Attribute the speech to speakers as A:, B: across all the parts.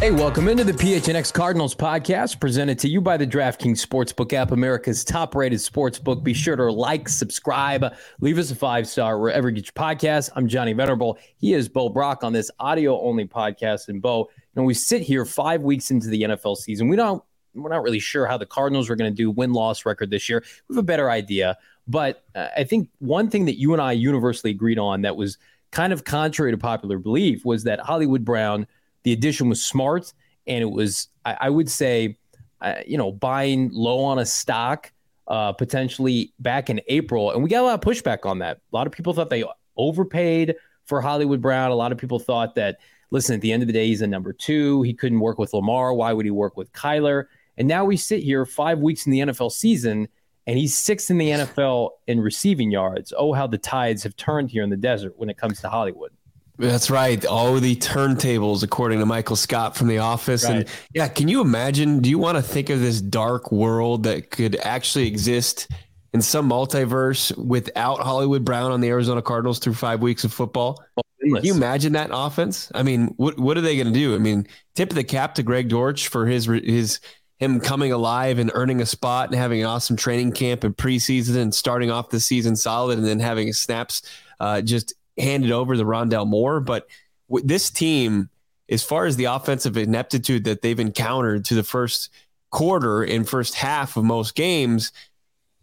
A: Hey, welcome into the PHNX Cardinals podcast presented to you by the DraftKings Sportsbook app, America's top rated sportsbook. Be sure to like, subscribe, leave us a five star wherever you get your podcast. I'm Johnny Venerable. He is Bo Brock on this audio only podcast. And Bo, you know, we sit here five weeks into the NFL season. We don't, we're not really sure how the Cardinals are going to do win loss record this year. We have a better idea. But uh, I think one thing that you and I universally agreed on that was kind of contrary to popular belief was that Hollywood Brown the addition was smart, and it was I, I would say, uh, you know, buying low on a stock uh, potentially back in April, and we got a lot of pushback on that. A lot of people thought they overpaid for Hollywood Brown. A lot of people thought that listen, at the end of the day, he's a number two. He couldn't work with Lamar. Why would he work with Kyler? And now we sit here five weeks in the NFL season, and he's sixth in the NFL in receiving yards. Oh, how the tides have turned here in the desert when it comes to Hollywood.
B: That's right. All the turntables, according to Michael Scott from The Office. Right. And yeah, can you imagine? Do you want to think of this dark world that could actually exist in some multiverse without Hollywood Brown on the Arizona Cardinals through five weeks of football? Can you imagine that offense? I mean, what what are they going to do? I mean, tip of the cap to Greg Dortch for his his him coming alive and earning a spot and having an awesome training camp and preseason and starting off the season solid and then having snaps uh, just handed over to Rondale Moore. But w- this team, as far as the offensive ineptitude that they've encountered to the first quarter and first half of most games,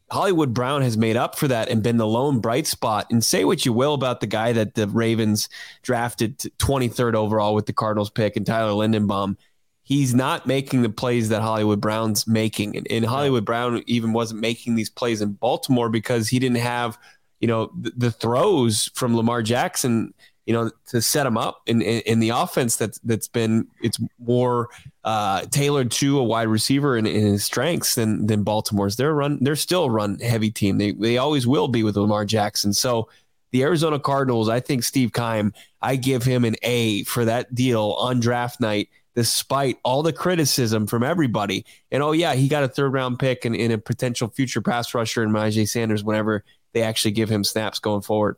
B: Hollywood Brown has made up for that and been the lone bright spot. And say what you will about the guy that the Ravens drafted 23rd overall with the Cardinals pick and Tyler Linderbaum. He's not making the plays that Hollywood Brown's making. And, and Hollywood Brown even wasn't making these plays in Baltimore because he didn't have – you know, the, the throws from Lamar Jackson, you know, to set him up in, in, in the offense that's that's been it's more uh, tailored to a wide receiver in his strengths than than Baltimore's. They're run they're still run heavy team. They they always will be with Lamar Jackson. So the Arizona Cardinals, I think Steve Keim, I give him an A for that deal on draft night, despite all the criticism from everybody. And oh yeah, he got a third round pick and, in a potential future pass rusher in Myjai Sanders whenever they actually give him snaps going forward.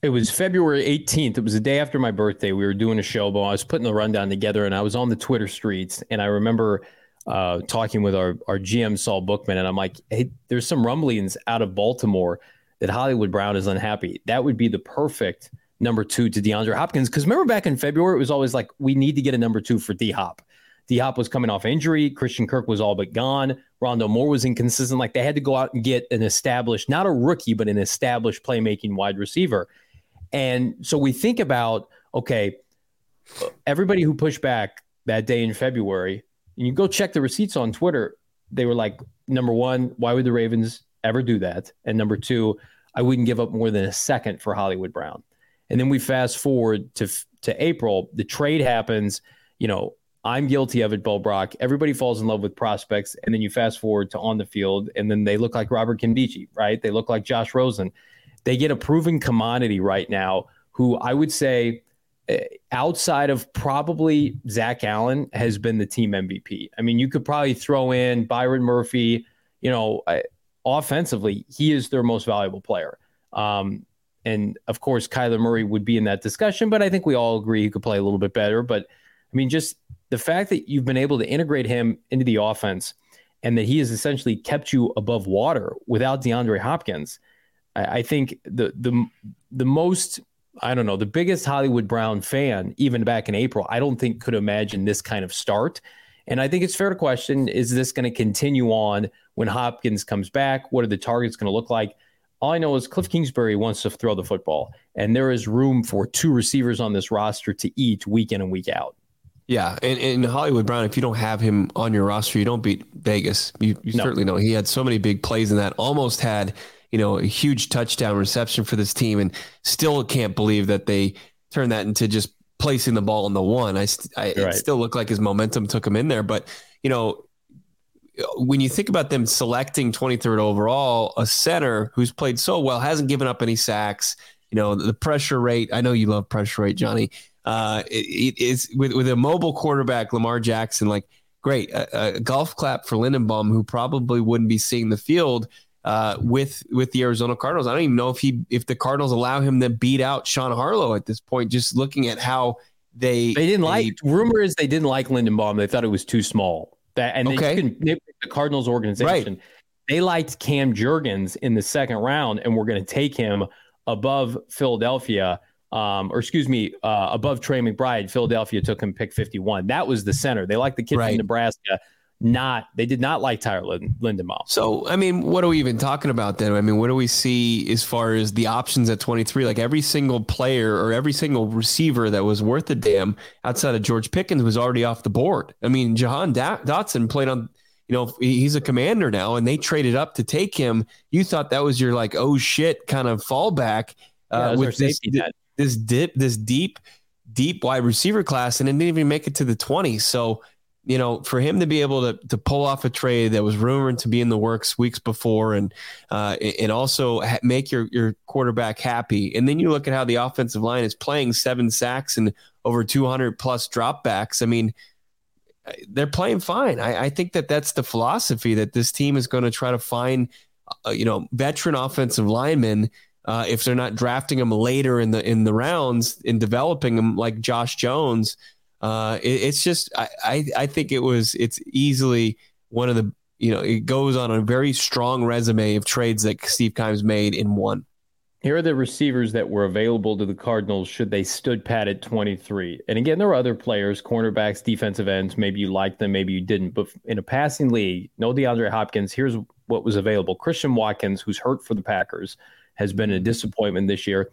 A: It was February 18th. It was the day after my birthday. We were doing a show, but I was putting the rundown together and I was on the Twitter streets. And I remember uh, talking with our, our GM, Saul Bookman, and I'm like, hey, there's some rumblings out of Baltimore that Hollywood Brown is unhappy. That would be the perfect number two to DeAndre Hopkins. Because remember back in February, it was always like, we need to get a number two for D Hop. D Hop was coming off injury. Christian Kirk was all but gone. Rondale Moore was inconsistent. Like they had to go out and get an established, not a rookie, but an established playmaking wide receiver. And so we think about, okay, everybody who pushed back that day in February, and you go check the receipts on Twitter, they were like, number one, why would the Ravens ever do that? And number two, I wouldn't give up more than a second for Hollywood Brown. And then we fast forward to to April, the trade happens, you know, I'm guilty of it, Bo Brock. Everybody falls in love with prospects, and then you fast forward to on the field, and then they look like Robert Nkemdiche, right? They look like Josh Rosen. They get a proven commodity right now, who I would say, eh, outside of probably Zach Allen, has been the team MVP. I mean, you could probably throw in Byron Murphy. You know, offensively, he is their most valuable player. Um, and of course, Kyler Murray would be in that discussion, but I think we all agree he could play a little bit better. But I mean, just the fact that you've been able to integrate him into the offense and that he has essentially kept you above water without DeAndre Hopkins, I, I think the the the most I don't know the biggest Hollywood Brown fan even back in April I don't think could imagine this kind of start. And I think it's fair to question: Is this going to continue on when Hopkins comes back? What are the targets going to look like? All I know is Cliff Kingsbury wants to throw the football, and there is room for two receivers on this roster to eat week in and week out.
B: Yeah, and, and Hollywood Brown, if you don't have him on your roster, you don't beat Vegas. You, you no. certainly know he had so many big plays in that. Almost had you know a huge touchdown reception for this team, and still can't believe that they turned that into just placing the ball in the one. I, I right. it still looked like his momentum took him in there, but you know when you think about them selecting 23rd overall, a center who's played so well, hasn't given up any sacks. You know the pressure rate. I know you love pressure rate, Johnny uh, it, it's with, with a mobile quarterback, Lamar Jackson, like great, a, a, golf clap for Linderbaum, who probably wouldn't be seeing the field uh, with with the Arizona Cardinals. I don't even know if he if the Cardinals allow him to beat out Sean Harlow at this point. Just looking at how they
A: they didn't they, like. Rumor is they didn't like Linderbaum. They thought it was too small. That and okay. they, they the Cardinals organization. Right. They liked Cam Jurgens in the second round, and we're going to take him above Philadelphia um, or excuse me, uh, above Trey McBride, Philadelphia took him pick 51. That was the center. They liked the kid right. from Nebraska. Not they did not like Tyler Lind-.
B: So I mean, what are we even talking about then? I mean, what do we see as far as the options at 23? Like every single player or every single receiver that was worth a damn outside of George Pickens was already off the board. I mean, Jahan Dotson played on you know, he's a commander now and they traded up to take him. You thought that was your like, oh shit kind of fallback uh, yeah, with this, this dip, this deep, deep wide receiver class, and it didn't even make it to the 20. So, you know, for him to be able to to pull off a trade that was rumored to be in the works weeks before, and uh, and also make your your quarterback happy, and then you look at how the offensive line is playing seven sacks and over 200 plus dropbacks. I mean, they're playing fine. I, I think that that's the philosophy that this team is going to try to find, uh, you know, veteran offensive linemen uh, if they're not drafting them later in the in the rounds in developing them like Josh Jones. Uh, it, it's just I, I, I think it was it's easily one of the you know it goes on a very strong resume of trades that Steve Keim's made in one.
A: Here are the receivers that were available to the Cardinals should they stood pat at 23. And again, there were other players, cornerbacks, defensive ends. Maybe you liked them, maybe you didn't. But in a passing league, no DeAndre Hopkins. Here's what was available: Christian Watkins, who's hurt for the Packers has been a disappointment this year.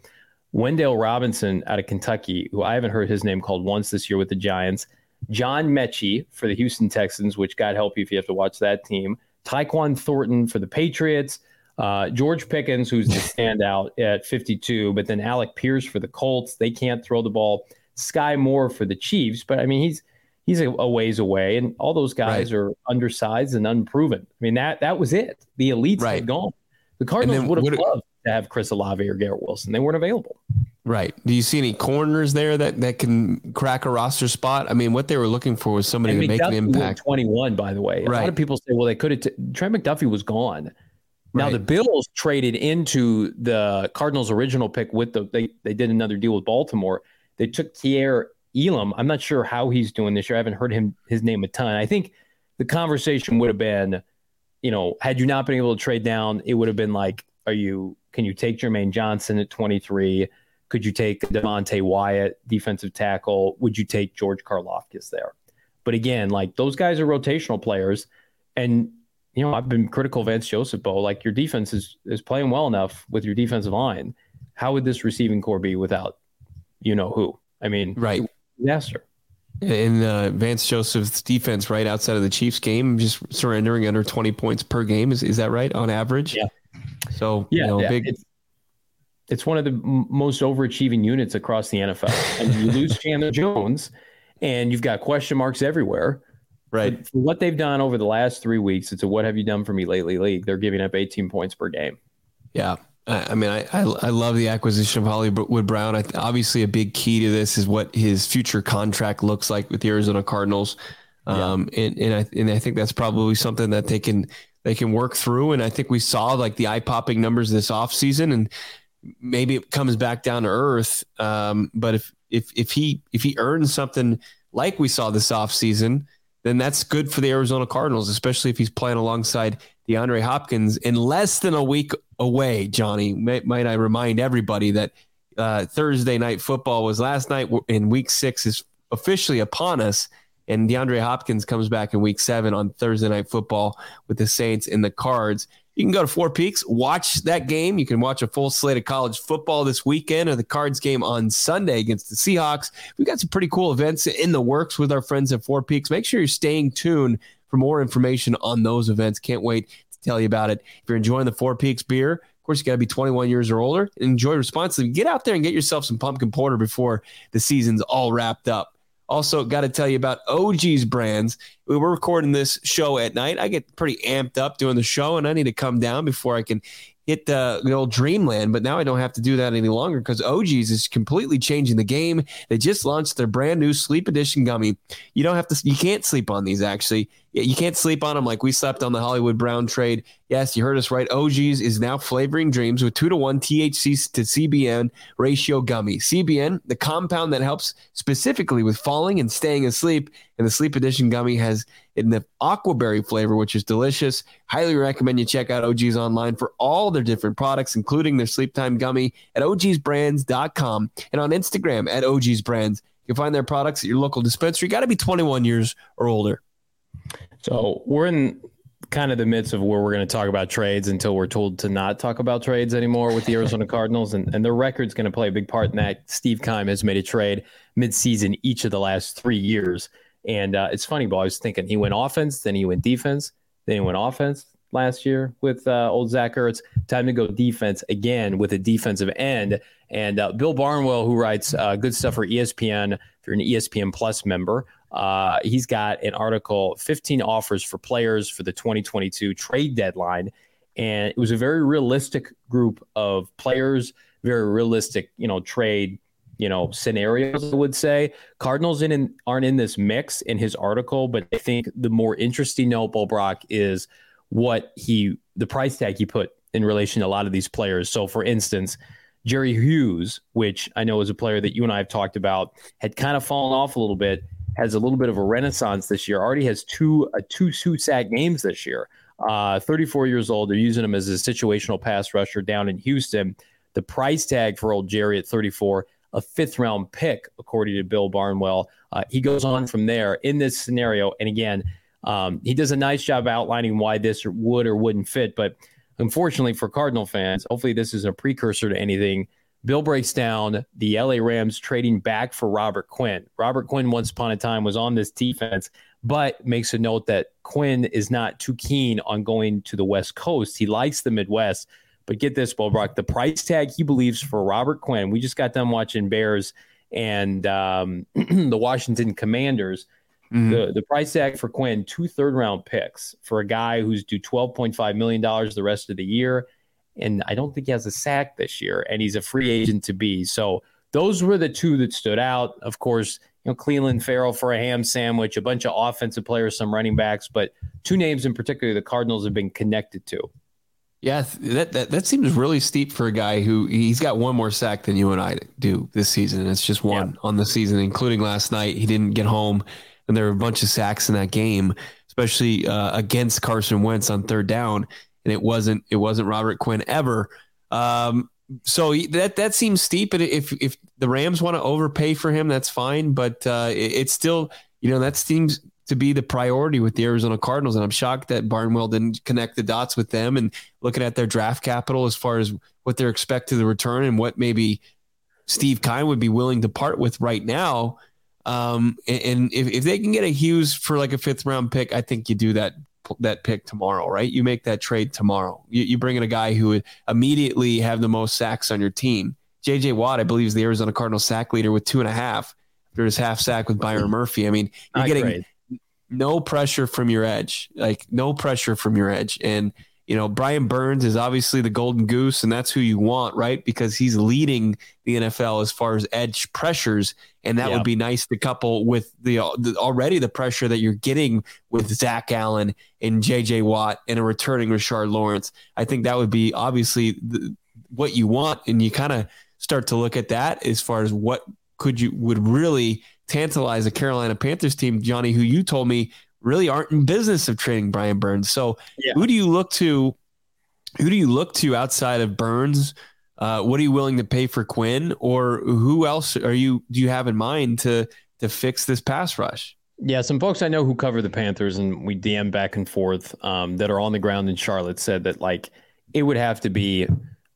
A: Wan'Dale Robinson out of Kentucky, who I haven't heard his name called once this year with the Giants. John Metchie for the Houston Texans, which God help you if you have to watch that team. Tyquan Thornton for the Patriots. Uh, George Pickens, who's the standout at 52, but then Alec Pierce for the Colts. They can't throw the ball. Skyy Moore for the Chiefs, but I mean he's he's a, a ways away, and all those guys right. are undersized and unproven. I mean that that was it. The elites right. had gone. The Cardinals would have loved to have Chris Olave or Garrett Wilson. They weren't available.
B: Right. Do you see any corners there that, that can crack a roster spot? I mean, what they were looking for was somebody and to McDuffie make an impact.
A: 21, by the way. Right. A lot of people say, well, they could have. T- Trent McDuffie was gone. Now right. the Bills traded into the Cardinals' original pick with the they they did another deal with Baltimore. They took Kaiir Elam. I'm not sure how he's doing this year. I haven't heard him his name a ton. I think the conversation would have been, you know, had you not been able to trade down, it would have been like, are you can you take Jermaine Johnson at 23? Could you take Devonte Wyatt, defensive tackle? Would you take George Karlaftis there? But again, like those guys are rotational players. And, you know, I've been critical of Vance Joseph, Bo. Like your defense is, is playing well enough with your defensive line. How would this receiving core be without you know who? I mean,
B: right.
A: Disaster.
B: In uh, Vance Joseph's defense, right outside of the Chiefs game, just surrendering under 20 points per game. Is, is that right on average?
A: Yeah.
B: So yeah, you know, yeah. Big...
A: It's, it's, one of the m- most overachieving units across the NFL. and you lose Chandler Jones, and you've got question marks everywhere.
B: Right.
A: But for what they've done over the last three weeks, it's a what have you done for me lately league. They're giving up 18 points per game.
B: Yeah. I mean, I, I, I love the acquisition of Hollywood Brown. I obviously, a big key to this is what his future contract looks like with the Arizona Cardinals. Um, yeah. and, and I and I think that's probably something that they can they can work through. And I think we saw like the eye popping numbers this offseason and maybe it comes back down to earth. Um, but if, if, if he, if he earns something like we saw this offseason, then that's good for the Arizona Cardinals, especially if he's playing alongside DeAndre Hopkins in less than a week away. Johnny, might, might I remind everybody that uh, Thursday night football was last night, and week six is officially upon us. And DeAndre Hopkins comes back in week seven on Thursday night football with the Saints and the Cards. you can go to Four Peaks, watch that game. You can watch a full slate of college football this weekend or the Cards game on Sunday against the Seahawks. We've got some pretty cool events in the works with our friends at Four Peaks. Make sure you're staying tuned for more information on those events. Can't wait to tell you about it. If you're enjoying the Four Peaks beer, of course, you got to be 21 years or older. Enjoy responsibly. Get out there and get yourself some pumpkin porter before the season's all wrapped up. Also, got to tell you about OG's brands. We were recording this show at night. I get pretty amped up doing the show, and I need to come down before I can hit the, the old dreamland. But now I don't have to do that any longer because OG's is completely changing the game. They just launched their brand new Sleep Edition gummy. You don't have to. You can't sleep on these actually you can't sleep on them like we slept on the Hollywood Brown trade. Yes, you heard us right. OG's is now flavoring dreams with two to one THC to CBN ratio gummy. CBN, the compound that helps specifically with falling and staying asleep. And the Sleep Edition gummy has in the aquaberry flavor, which is delicious. Highly recommend you check out OG's online for all their different products, including their sleep time gummy at ogsbrands.com and on Instagram at OG's Brands. You can find their products at your local dispensary. Got to be 21 years or older.
A: So we're in kind of the midst of where we're going to talk about trades until we're told to not talk about trades anymore with the Arizona Cardinals. And, and their record's going to play a big part in that. Steve Keim has made a trade midseason each of the last three years. And uh, it's funny, but I was thinking he went offense, then he went defense, then he went offense last year with uh, old Zach Ertz. Time to go defense again with a defensive end. And uh, Bill Barnwell, who writes uh, good stuff for ESPN, if you're an ESPN Plus member, uh, he's got an article 15 offers for players for the 2022 trade deadline. And it was a very realistic group of players, very realistic, you know, trade, you know, scenarios, I would say. Cardinals in, in aren't in this mix in his article, but I think the more interesting note, Bo Brock, is what he, the price tag he put in relation to a lot of these players. So, for instance, Jerry Hughes, which I know is a player that you and I have talked about, had kind of fallen off a little bit has a little bit of a renaissance this year. Already has two uh, two two sack games this year. Uh, 34 years old. They're using him as a situational pass rusher down in Houston. The price tag for old Jerry at 34, a fifth round pick, according to Bill Barnwell. Uh, he goes on from there in this scenario. And again, um, he does a nice job outlining why this would or wouldn't fit. But unfortunately for Cardinal fans, hopefully this is a precursor to anything. Bill breaks down the LA Rams trading back for Robert Quinn. Robert Quinn, once upon a time, was on this defense, but makes a note that Quinn is not too keen on going to the West Coast. He likes the Midwest. But get this, Bo Brock, the price tag he believes for Robert Quinn. We just got done watching Bears and um, the Washington Commanders. Mm-hmm. The the price tag for Quinn, two third round picks for a guy who's due twelve point five million dollars the rest of the year and I don't think he has a sack this year, and he's a free agent to be. So those were the two that stood out. Of course, you know, Clelin Ferrell for a ham sandwich, a bunch of offensive players, some running backs, but two names in particular the Cardinals have been connected to.
B: Yeah, that, that that seems really steep for a guy who he's got one more sack than you and I do this season. And it's just one yeah. on the season, including last night. He didn't get home, and there were a bunch of sacks in that game, especially uh, against Carson Wentz on third down and it wasn't it wasn't Robert Quinn ever. Um, so that that seems steep. And if if the Rams want to overpay for him, that's fine. But uh, it, it's still you know that seems to be the priority with the Arizona Cardinals, and I'm shocked that Barnwell didn't connect the dots with them and looking at their draft capital as far as what they're expected to return and what maybe Steve Keim would be willing to part with right now. Um, and, and if, if they can get a Hughes for like a fifth round pick, I think you do that that pick tomorrow, right? You make that trade tomorrow. You, you bring in a guy who would immediately have the most sacks on your team. JJ Watt, I believe, is the Arizona Cardinals sack leader with two and a half. There's half sack with Byron Murphy. I mean, you're Not getting great. no pressure from your edge, like no pressure from your edge. And you know, Brian Burns is obviously the golden goose, and that's who you want, right? Because he's leading the NFL as far as edge pressures, and that would be nice to couple with the, the, already the pressure that you're getting with Zach Allen and J.J. Watt and a returning Rashard Lawrence. I think that would be obviously the, what you want, and you kind of start to look at that as far as what could you would really tantalize a Carolina Panthers team, Johnny, who you told me really aren't in business of trading Brian Burns. So yeah. who do you look to? Who do you look to outside of Burns? Uh, what are you willing to pay for Quinn, or who else are you do you have in mind to to fix this pass rush?
A: Yeah, some folks I know who cover the Panthers and we DM back and forth um, that are on the ground in Charlotte said that like it would have to be.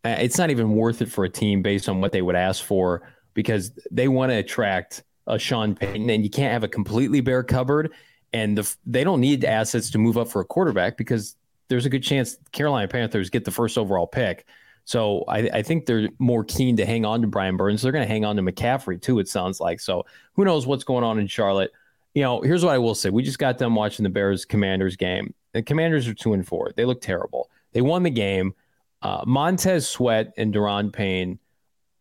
A: Uh, it's not even worth it for a team based on what they would ask for because they want to attract a Sean Payton and you can't have a completely bare cupboard and the, they don't need assets to move up for a quarterback because there's a good chance Carolina Panthers get the first overall pick. So I, I, think they're more keen to hang on to Brian Burns. They're going to hang on to McCaffrey too. It sounds like so. Who knows what's going on in Charlotte? You know, here's what I will say: we just got them watching the Bears Commanders game. The Commanders are two and four. They look terrible. They won the game. Uh, Montez Sweat and Daron Payne.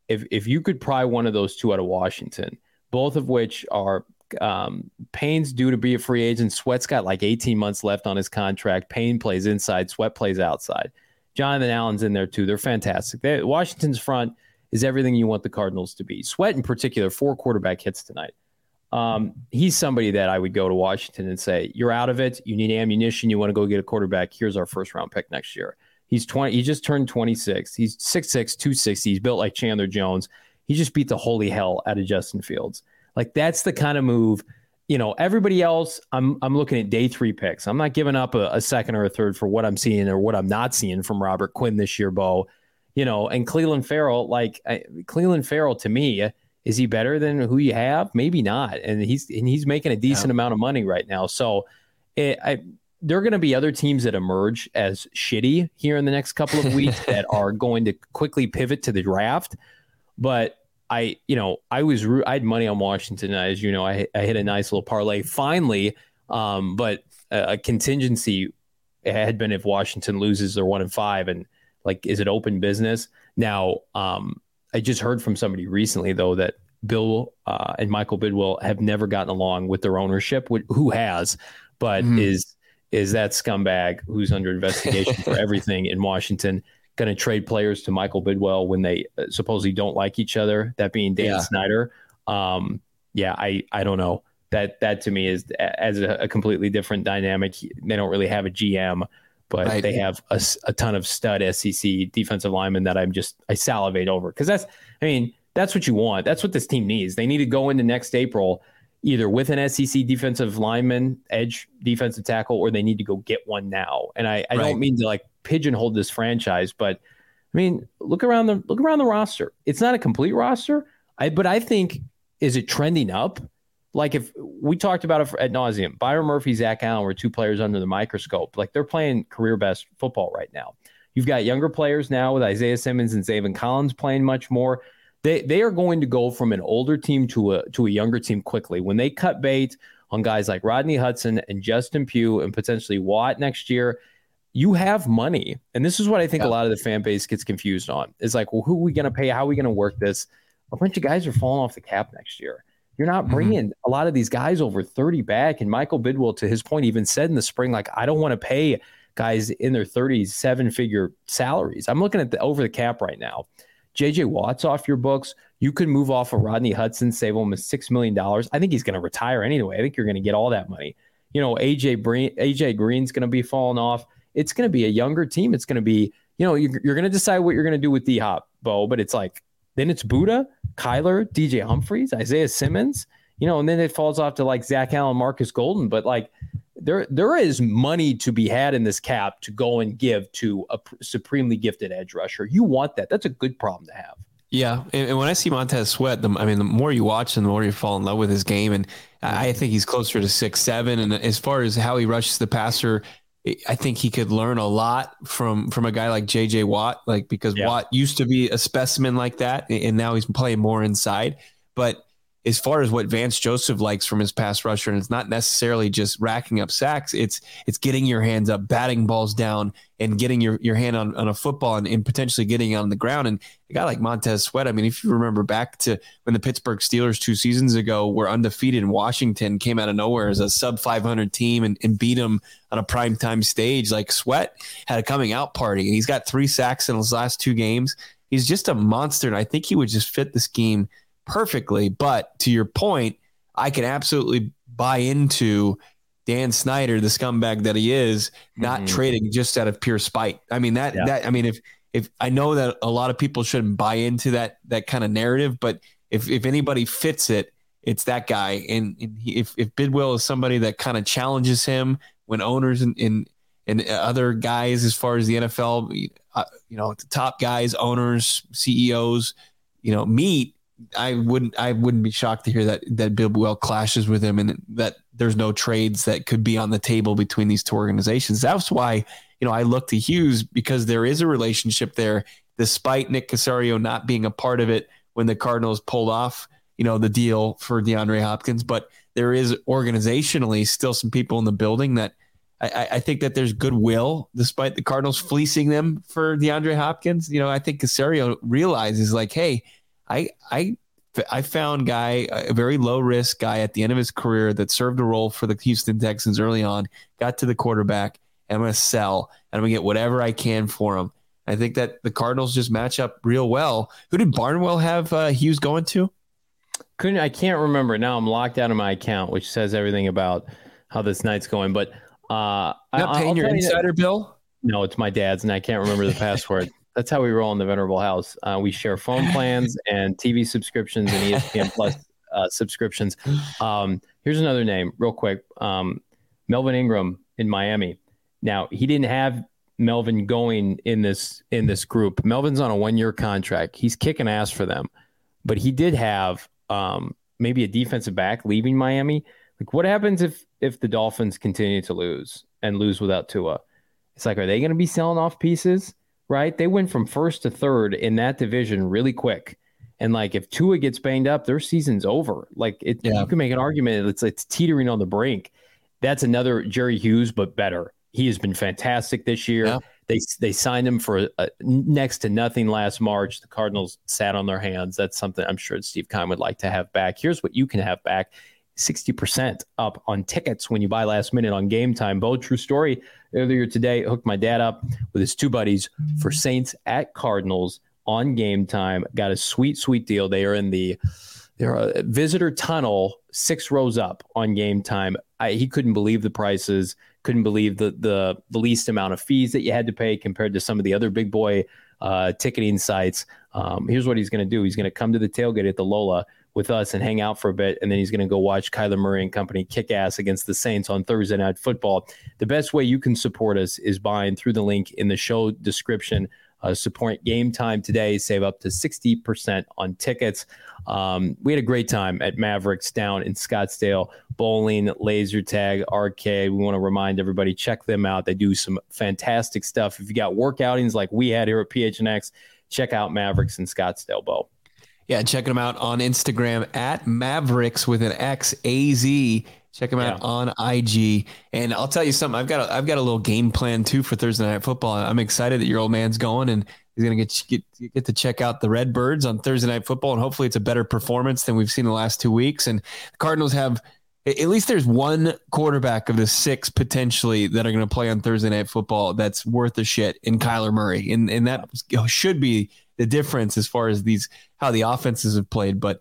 A: If if you could pry one of those two out of Washington, both of which are um, Payne's due to be a free agent. Sweat's got like 18 months left on his contract. Payne plays inside. Sweat plays outside. Jonathan Allen's in there too. They're fantastic. They, Washington's front is everything you want the Cardinals to be. Sweat in particular, four quarterback hits tonight. Um, he's somebody that I would go to Washington and say, "You're out of it. You need ammunition. You want to go get a quarterback. Here's our first round pick next year." He's 20. He just turned 26. He's 6'6", 260. He's built like Chandler Jones. He just beat the holy hell out of Justin Fields. Like that's the kind of move you know, everybody else, I'm I'm looking at day three picks. I'm not giving up a, a, second or a third for what I'm seeing or what I'm not seeing from Robert Quinn this year, Bo. You know, and Clelin Ferrell, like I, Clelin Ferrell, to me, is he better than who you have? Maybe not. And he's and he's making a decent yeah. amount of money right now. So, it, I, there are going to be other teams that emerge as shitty here in the next couple of weeks that are going to quickly pivot to the draft. But I, you know, I was I had money on Washington, as you know, I, I hit a nice little parlay finally, um, but a, a, contingency had been if Washington loses, they're one in five, and like, is it open business now? Um, I just heard from somebody recently though that Bill uh, and Michael Bidwill have never gotten along with their ownership. Who has, but mm-hmm. is is that scumbag who's under investigation for everything in Washington? Going to trade players to Michael Bidwill when they uh, supposedly don't like each other. That being Dan yeah. Snyder. Um, yeah, I I don't know. That that to me is as a, a, completely different dynamic. They don't really have a GM, but right. they have a, a, ton of stud SEC defensive linemen that I'm just I salivate over because that's I mean that's what you want. That's what this team needs. They need to go into next April either with an SEC defensive lineman, edge defensive tackle, or they need to go get one now. And I, I right. don't mean to like pigeonhole this franchise, but I mean, look around the look around the roster. It's not a complete roster, I but I think is it trending up? Like if we talked about it at nauseum, Byron Murphy, Zach Allen were two players under the microscope. Like they're playing career best football right now. You've got younger players now with Isaiah Simmons and Zaven Collins playing much more. They they are going to go from an older team to a to a younger team quickly. When they cut bait on guys like Rodney Hudson and Justin Pugh and potentially Watt next year, you have money. And this is what I think yeah. a lot of the fan base gets confused on. Is like, well, who are we going to pay? How are we going to work this? A bunch of guys are falling off the cap next year. You're not mm-hmm. bringing mm-hmm. a lot of these guys over 30 back. And Michael Bidwill, to his point, even said in the spring, like, I don't want to pay guys in their 30s seven figure salaries. I'm looking at the over the cap right now. JJ Watt's off your books. You could move off of Rodney Hudson, save almost $6 million. I think he's going to retire anyway. I think you're going to get all that money. You know, AJ, Breen, AJ Green's going to be falling off it's going to be a younger team. It's going to be, you know, you're, you're going to decide what you're going to do with D Hop, Bo, but it's like, then it's Budda, Kyler, DJ Humphries, Isaiah Simmons, you know, and then it falls off to like Zach Allen, Marcus Golden. But like, there, there is money to be had in this cap to go and give to a supremely gifted edge rusher. You want that. That's a good problem to have.
B: Yeah, and, and, when I see Montez Sweat, the, I mean, the more you watch him, the more you fall in love with his game, and I think he's closer to six seven. And as far as how he rushes the passer, I think he could learn a lot from from a guy like JJ Watt, like because yeah. Watt used to be a specimen like that, and now he's playing more inside. But as far as what Vance Joseph likes from his pass rusher, and it's not necessarily just racking up sacks, it's it's getting your hands up, batting balls down, and getting your, your hand on, on a football and, and potentially getting on the ground. And a guy like Montez Sweat, I mean, if you remember back to when the Pittsburgh Steelers two seasons ago were undefeated in Washington, came out of nowhere as a sub 500 team and, and beat them on a primetime stage, like Sweat had a coming out party. And he's got three sacks in his last two games. He's just a monster. And I think he would just fit the scheme perfectly. But to your point, I can absolutely buy into Dan Snyder, the scumbag that he is, not mm-hmm. trading just out of pure spite. I mean that yeah. that I mean if if I know that a lot of people shouldn't buy into that that kind of narrative, but if if anybody fits it, it's that guy. And, and he, if if Bidwill is somebody that kind of challenges him when owners and, and and other guys as far as the NFL, uh, you know, the top guys, owners, CEOs, you know, meet. I wouldn't I wouldn't be shocked to hear that that Bidwill clashes with him and that there's no trades that could be on the table between these two organizations. That's why, you know, I look to Hughes because there is a relationship there, despite Nick Caserio not being a part of it when the Cardinals pulled off, you know, the deal for DeAndre Hopkins. But there is organizationally still some people in the building that I, I think that there's goodwill despite the Cardinals fleecing them for DeAndre Hopkins. You know, I think Caserio realizes like, hey, I I I found guy a very low risk guy at the end of his career that served a role for the Houston Texans early on, got to the quarterback, and I'm going to sell and I'm going to get whatever I can for him. I think that the Cardinals just match up real well. Who did Barnwell have uh, Hughes going to?
A: Couldn't I can't remember now. I'm locked out of my account, which says everything about how this night's going. But uh, I'm
B: not paying I'll your insider bill.
A: No, it's my dad's, and I can't remember the password. That's how we roll in the venerable house. Uh, we share phone plans and TV subscriptions and ESPN Plus uh, subscriptions. Um, here's another name, real quick. Um, Melvin Ingram in Miami. Now he didn't have Melvin going in this in this group. Melvin's on a one year contract. He's kicking ass for them, but he did have um, maybe a defensive back leaving Miami. Like, what happens if if the Dolphins continue to lose and lose without Tua? It's like, are they going to be selling off pieces? Right? They went from first to third in that division really quick. And like, if Tua gets banged up, their season's over. Like, it, yeah. you can make an argument it's it's teetering on the brink. That's another Jerry Hughes, but better. He has been fantastic this year. Yeah. They they signed him for uh, next to nothing last March. The Cardinals sat on their hands. That's something I'm sure Steve Keim would like to have back. Here's what you can have back 60% up on tickets when you buy last minute on game time. Bo, true story. Earlier today, hooked my dad up with his two buddies for Saints at Cardinals on game time. Got a sweet, sweet deal. They are in the they're a visitor tunnel, six rows up on game time. I, he couldn't believe the prices, couldn't believe the, the the least amount of fees that you had to pay compared to some of the other big boy uh, ticketing sites. Um, here's what he's going to do. He's going to come to the tailgate at the Lola with us and hang out for a bit. And then he's going to go watch Kyler Murray and company kick ass against the Saints on Thursday Night Football. The best way you can support us is buying through the link in the show description. Uh, support game time today, save up to 60% on tickets. Um, we had a great time at Mavrix down in Scottsdale, bowling, laser tag, arcade. We want to remind everybody check them out. They do some fantastic stuff. If you got workoutings like we had here at PHNX, check out Mavrix in Scottsdale, Bo.
B: Yeah, checking them out on Instagram at Mavrix with an X A Z. Check them yeah. out on IG. And I'll tell you something. I've got a, I've got a little game plan too for Thursday night football. I'm excited that your old man's going and he's gonna get get get to check out the Redbirds on Thursday night football. And hopefully it's a better performance than we've seen the last two weeks. And the Cardinals have at least there's one quarterback of the six potentially that are going to play on Thursday night football that's worth a shit in Kyler Murray, and and that should be the difference as far as these how the offenses have played, but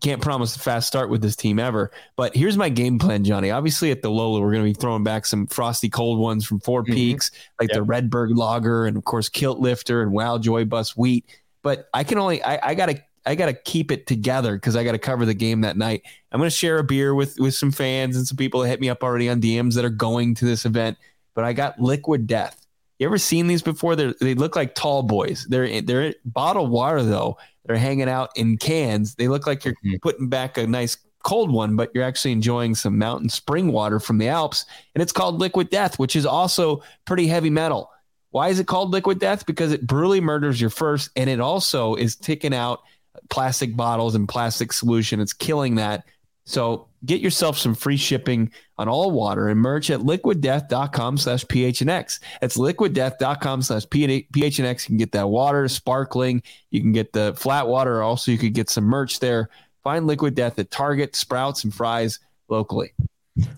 B: can't promise a fast start with this team ever. But here's my game plan, Johnny. Obviously, at the Lola, we're going to be throwing back some frosty cold ones from 4 mm-hmm. Peaks, like yep. the Redbird Lager, and of course Kilt Lifter and Wow Joy Bus Wheat. But I can only I, I gotta I gotta keep it together because I gotta cover the game that night. I'm gonna share a beer with with some fans and some people that hit me up already on DMs that are going to this event. But I got Liquid Death. You ever seen these before? They they look like tall boys. They're they're bottled water though. They're hanging out in cans. They look like you're mm-hmm. putting back a nice cold one, but you're actually enjoying some mountain spring water from the Alps. And it's called Liquid Death, which is also pretty heavy metal. Why is it called Liquid Death? Because it brutally murders your first, and it also is taking out plastic bottles and plastic solution. It's killing that so get yourself some free shipping on all water and merch at liquiddeath.com slash phnx. That's liquiddeath.com slash phnx. You can get that water sparkling. You can get the flat water. Also, you could get some merch there. Find Liquid Death at Target, Sprouts, and Fry's locally.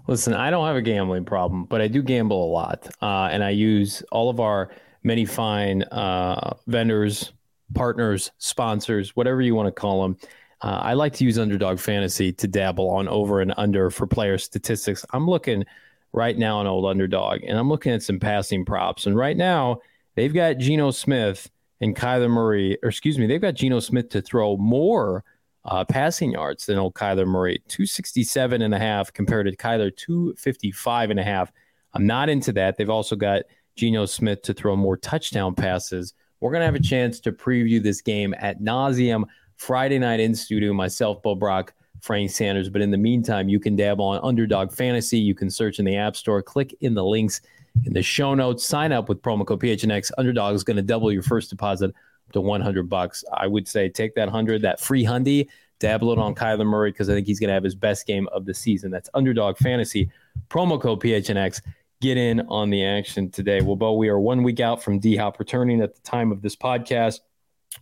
A: Listen, I don't have a gambling problem, but I do gamble a lot. Uh, and I use all of our many fine uh, vendors, partners, sponsors, whatever you want to call them uh, I like to use underdog fantasy to dabble on over and under for player statistics. I'm looking right now on old underdog, and I'm looking at some passing props. And right now, they've got Geno Smith and Kyler Murray, or excuse me, they've got Geno Smith to throw more uh, passing yards than old Kyler Murray. 267 and a half compared to Kyler 255 and a half. I'm not into that. They've also got Geno Smith to throw more touchdown passes. We're going to have a chance to preview this game at nauseum Friday night in studio. Myself, Bo Brock, Frank Sanders. But in the meantime, you can dabble on Underdog Fantasy. You can search in the App Store, click in the links in the show notes, sign up with promo code PHNX. Underdog is going to double your first deposit to 100 bucks. I would say take that 100, that free hundy, dabble it on Kyler Murray because I think he's going to have his best game of the season. That's Underdog Fantasy, promo code PHNX. Get in on the action today. Well, Bo, we are one week out from D Hop returning at the time of this podcast.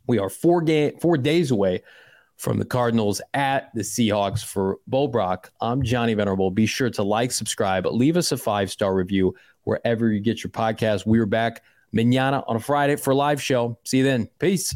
A: We are four game four days away from the Cardinals at the Seahawks for Bo. I'm Johnny Venerable. Be sure to like, subscribe, leave us a five star review wherever you get your podcast. We're back manana on a Friday for a live show. See you then. Peace.